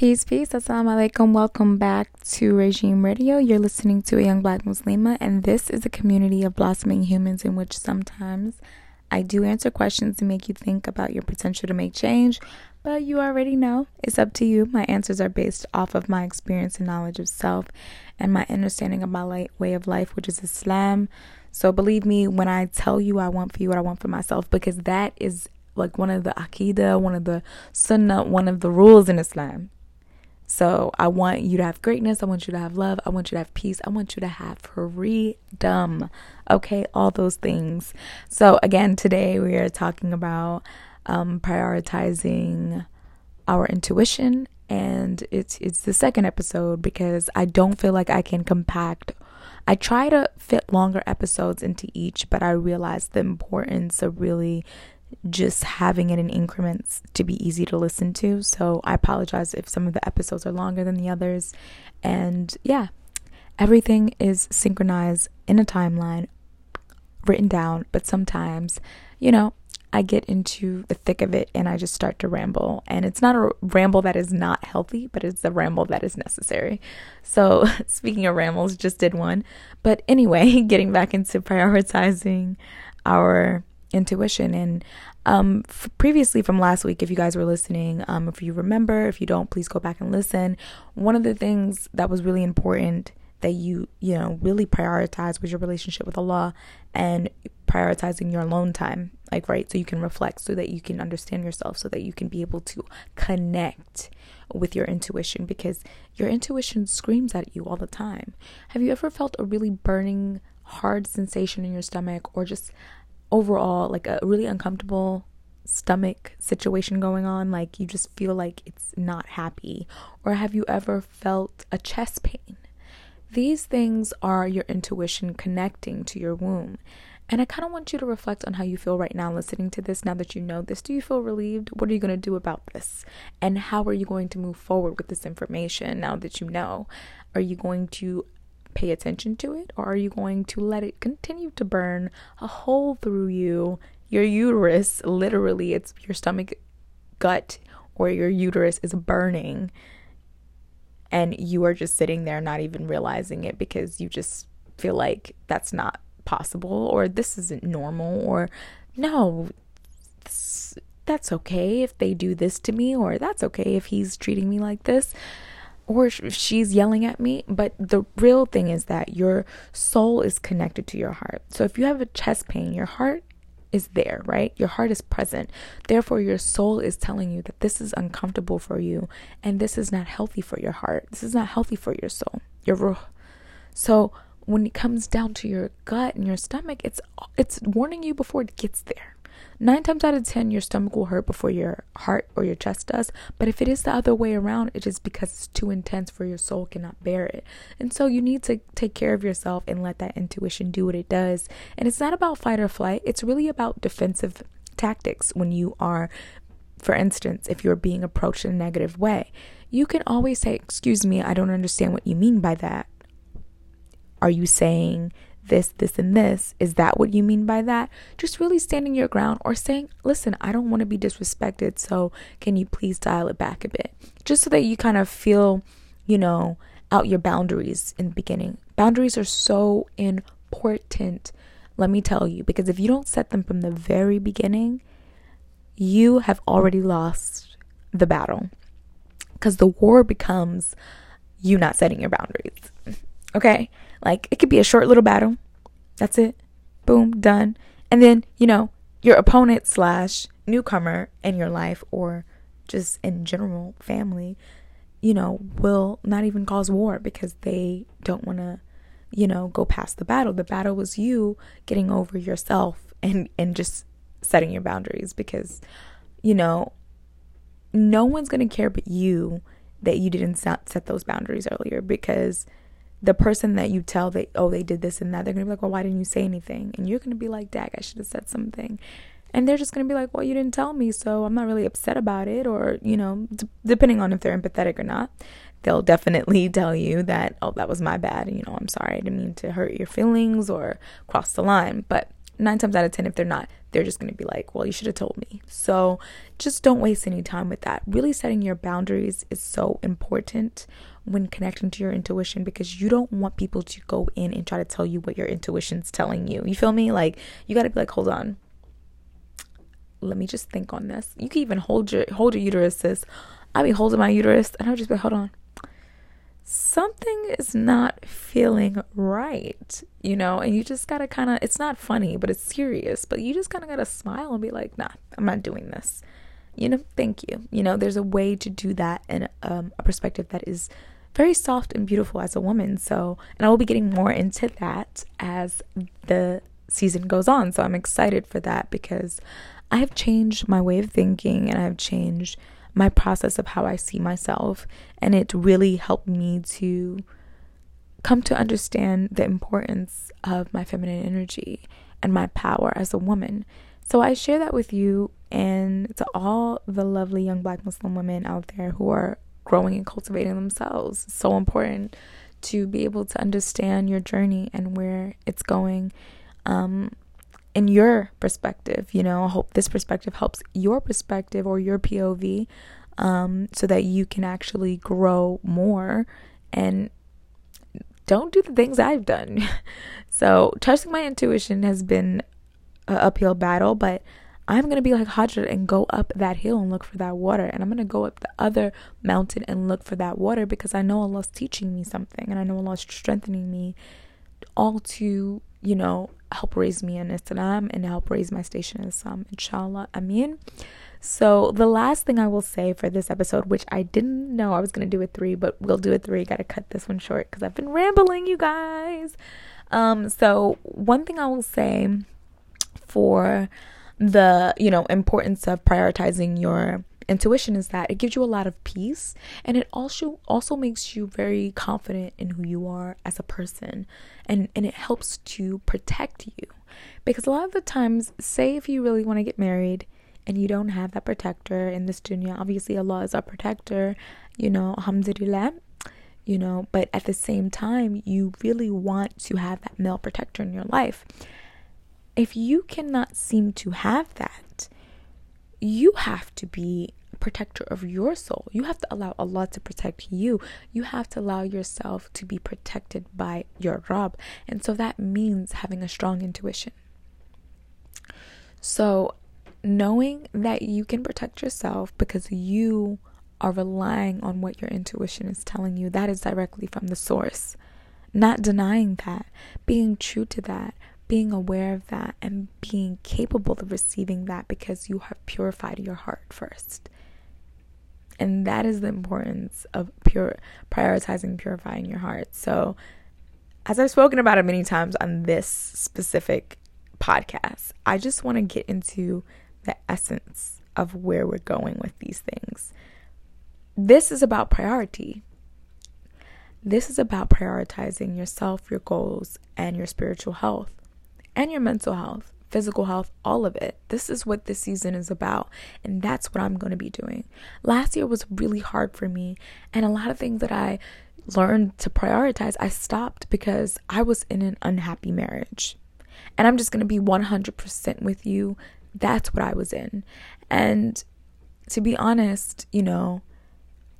Peace, peace. Assalamu alaikum. Welcome back to Regime Radio. You're listening to a young black Muslima, and this is a community of blossoming humans in which sometimes I do answer questions to make you think about your potential to make change, but you already know it's up to you. My answers are based off of my experience and knowledge of self and my understanding of my way of life, which is Islam. So believe me when I tell you I want for you what I want for myself, because that is like one of the Aqidah, one of the Sunnah, one of the rules in Islam. So I want you to have greatness. I want you to have love. I want you to have peace. I want you to have freedom. Okay, all those things. So again, today we are talking about um, prioritizing our intuition, and it's it's the second episode because I don't feel like I can compact. I try to fit longer episodes into each, but I realize the importance of really just having it in increments to be easy to listen to. So I apologize if some of the episodes are longer than the others. And yeah, everything is synchronized in a timeline written down, but sometimes, you know, I get into the thick of it and I just start to ramble. And it's not a ramble that is not healthy, but it's a ramble that is necessary. So, speaking of rambles, just did one. But anyway, getting back into prioritizing our intuition. And um, f- previously from last week, if you guys were listening, um, if you remember, if you don't, please go back and listen. One of the things that was really important that you, you know, really prioritize was your relationship with Allah and prioritizing your alone time, like, right? So you can reflect, so that you can understand yourself, so that you can be able to connect with your intuition because your intuition screams at you all the time. Have you ever felt a really burning, hard sensation in your stomach or just overall like a really uncomfortable stomach situation going on like you just feel like it's not happy or have you ever felt a chest pain these things are your intuition connecting to your womb and I kind of want you to reflect on how you feel right now listening to this now that you know this. Do you feel relieved? What are you going to do about this? And how are you going to move forward with this information now that you know? Are you going to pay attention to it or are you going to let it continue to burn a hole through you your uterus literally it's your stomach gut or your uterus is burning and you are just sitting there not even realizing it because you just feel like that's not possible or this isn't normal or no this, that's okay if they do this to me or that's okay if he's treating me like this or she's yelling at me. But the real thing is that your soul is connected to your heart. So if you have a chest pain, your heart is there, right? Your heart is present. Therefore, your soul is telling you that this is uncomfortable for you and this is not healthy for your heart. This is not healthy for your soul, your ruh. So when it comes down to your gut and your stomach, it's it's warning you before it gets there. Nine times out of ten, your stomach will hurt before your heart or your chest does. But if it is the other way around, it is because it's too intense for your soul cannot bear it. And so you need to take care of yourself and let that intuition do what it does. And it's not about fight or flight, it's really about defensive tactics when you are, for instance, if you're being approached in a negative way. You can always say, Excuse me, I don't understand what you mean by that. Are you saying this, this, and this. Is that what you mean by that? Just really standing your ground or saying, listen, I don't want to be disrespected, so can you please dial it back a bit? Just so that you kind of feel, you know, out your boundaries in the beginning. Boundaries are so important, let me tell you, because if you don't set them from the very beginning, you have already lost the battle. Because the war becomes you not setting your boundaries. Okay? Like it could be a short little battle. That's it. Boom, done. And then, you know, your opponent slash newcomer in your life or just in general family, you know, will not even cause war because they don't want to, you know, go past the battle. The battle was you getting over yourself and and just setting your boundaries because, you know, no one's going to care but you that you didn't set those boundaries earlier because the person that you tell that oh they did this and that they're gonna be like well why didn't you say anything and you're gonna be like dag i should have said something and they're just gonna be like well you didn't tell me so i'm not really upset about it or you know d- depending on if they're empathetic or not they'll definitely tell you that oh that was my bad you know i'm sorry i didn't mean to hurt your feelings or cross the line but nine times out of ten, if they're not, they're just going to be like, well, you should have told me. So just don't waste any time with that. Really setting your boundaries is so important when connecting to your intuition because you don't want people to go in and try to tell you what your intuition's telling you. You feel me? Like, you got to be like, hold on. Let me just think on this. You can even hold your hold your uterus. I be holding my uterus and I'll just be hold on something is not feeling right, you know, and you just gotta kind of, it's not funny, but it's serious, but you just kind of gotta smile and be like, nah, I'm not doing this. You know, thank you. You know, there's a way to do that and um, a perspective that is very soft and beautiful as a woman. So, and I will be getting more into that as the season goes on. So I'm excited for that because I have changed my way of thinking and I've changed my process of how I see myself. And it really helped me to come to understand the importance of my feminine energy and my power as a woman. So I share that with you and to all the lovely young black Muslim women out there who are growing and cultivating themselves. It's so important to be able to understand your journey and where it's going. Um, in your perspective. You know, I hope this perspective helps your perspective or your POV um, so that you can actually grow more and don't do the things I've done. so, trusting my intuition has been an uphill battle, but I'm going to be like Hajar and go up that hill and look for that water. And I'm going to go up the other mountain and look for that water because I know Allah's teaching me something and I know Allah's strengthening me all to, you know, help raise me in Islam and help raise my station in Islam, inshallah. Ameen. So, the last thing I will say for this episode, which I didn't know I was going to do a three, but we'll do a three. Got to cut this one short because I've been rambling, you guys. Um, so, one thing I will say for the, you know, importance of prioritizing your intuition is that it gives you a lot of peace and it also also makes you very confident in who you are as a person and and it helps to protect you. Because a lot of the times say if you really want to get married and you don't have that protector in this dunya obviously Allah is our protector you know alhamdulillah you know but at the same time you really want to have that male protector in your life if you cannot seem to have that you have to be protector of your soul. You have to allow Allah to protect you. You have to allow yourself to be protected by your Rabb. And so that means having a strong intuition. So, knowing that you can protect yourself because you are relying on what your intuition is telling you, that is directly from the source. Not denying that, being true to that, being aware of that, and being capable of receiving that because you have purified your heart first. And that is the importance of pure prioritizing purifying your heart. So, as I've spoken about it many times on this specific podcast, I just want to get into the essence of where we're going with these things. This is about priority. This is about prioritizing yourself, your goals, and your spiritual health and your mental health physical health, all of it. This is what this season is about, and that's what I'm going to be doing. Last year was really hard for me, and a lot of things that I learned to prioritize, I stopped because I was in an unhappy marriage. And I'm just going to be 100% with you. That's what I was in. And to be honest, you know,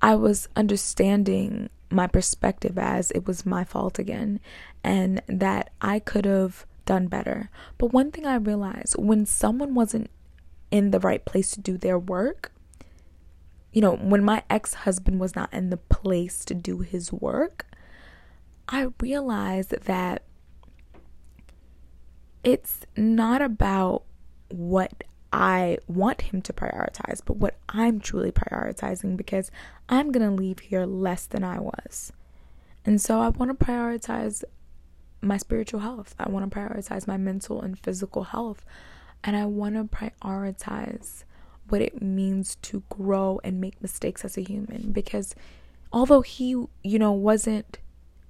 I was understanding my perspective as it was my fault again, and that I could have done better. But one thing I realized when someone wasn't in the right place to do their work, you know, when my ex husband was not in the place to do his work, I realized that it's not about what I want him to prioritize, but what I'm truly prioritizing because I'm going to leave here less than I was. And so I want to prioritize my spiritual health. I want to prioritize my mental and physical health. And I want to prioritize what it means to grow and make mistakes as a human because although he, you know, wasn't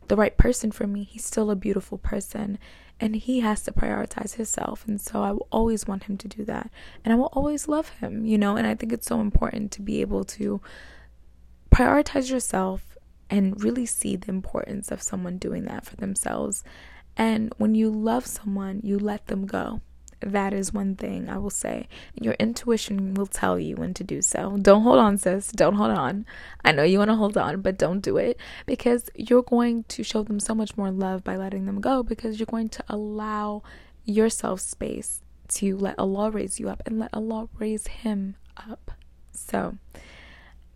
the right person for me, he's still a beautiful person and he has to prioritize himself. And so I will always want him to do that. And I will always love him, you know, and I think it's so important to be able to prioritize yourself and really see the importance of someone doing that for themselves. And when you love someone, you let them go. that is one thing I will say. Your intuition will tell you when to do so. Don't hold on, sis. Don't hold on. I know you want to hold on, but don't do it because you're going to show them so much more love by letting them go because you're going to allow yourself space to let Allah raise you up and let Allah raise him up. So,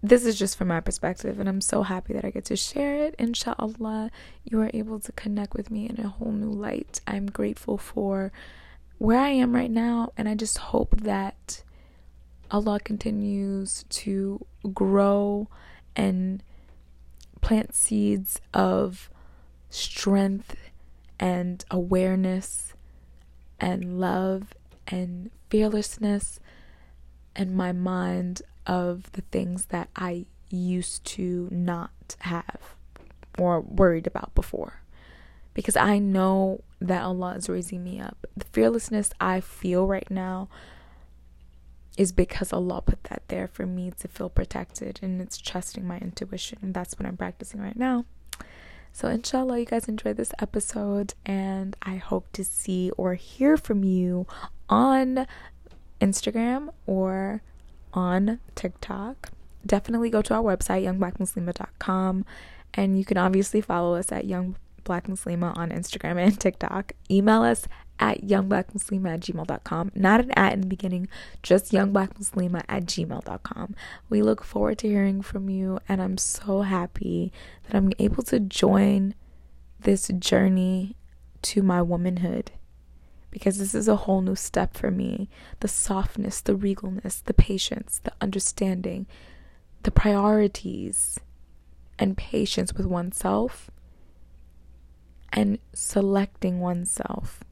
this is just from my perspective, and I'm so happy that I get to share it. Inshallah, you are able to connect with me in a whole new light. I'm grateful for where I am right now, and I just hope that Allah continues to grow and plant seeds of strength and awareness and love and fearlessness and my mind of the things that I used to not have or worried about before. Because I know that Allah is raising me up. The fearlessness I feel right now is because Allah put that there for me to feel protected and it's trusting my intuition. And that's what I'm practicing right now. So, inshallah, you guys enjoyed this episode, and I hope to see or hear from you on Instagram or on TikTok. Definitely go to our website, youngblackmuslima.com, and you can obviously follow us at Young Black Muslima on Instagram and TikTok. Email us at youngblackmuslima at gmail.com. Not an at in the beginning, just youngblackmuslima at gmail.com. We look forward to hearing from you, and I'm so happy that I'm able to join this journey to my womanhood because this is a whole new step for me. The softness, the regalness, the patience, the understanding, the priorities, and patience with oneself, and selecting oneself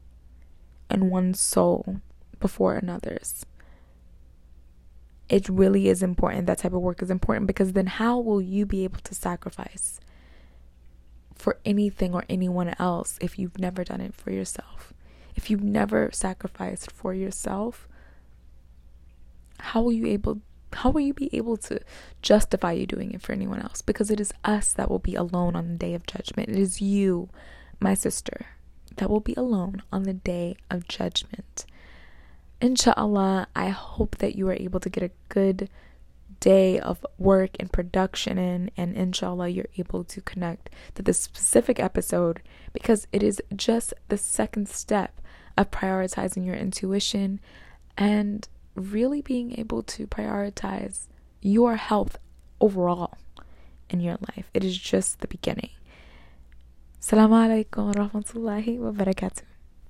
and one's soul before another's. It really is important. That type of work is important because then how will you be able to sacrifice for anything or anyone else if you've never done it for yourself? If you've never sacrificed for yourself, how will you able how will you be able to justify you doing it for anyone else? Because it is us that will be alone on the day of judgment. It is you, my sister, that will be alone on the day of judgment. Inshallah, I hope that you are able to get a good day of work and production in, and inshallah, you're able to connect to this specific episode because it is just the second step of prioritizing your intuition and really being able to prioritize your health overall in your life. It is just the beginning. Assalamu alaikum wa rahmatullahi wa barakatuh.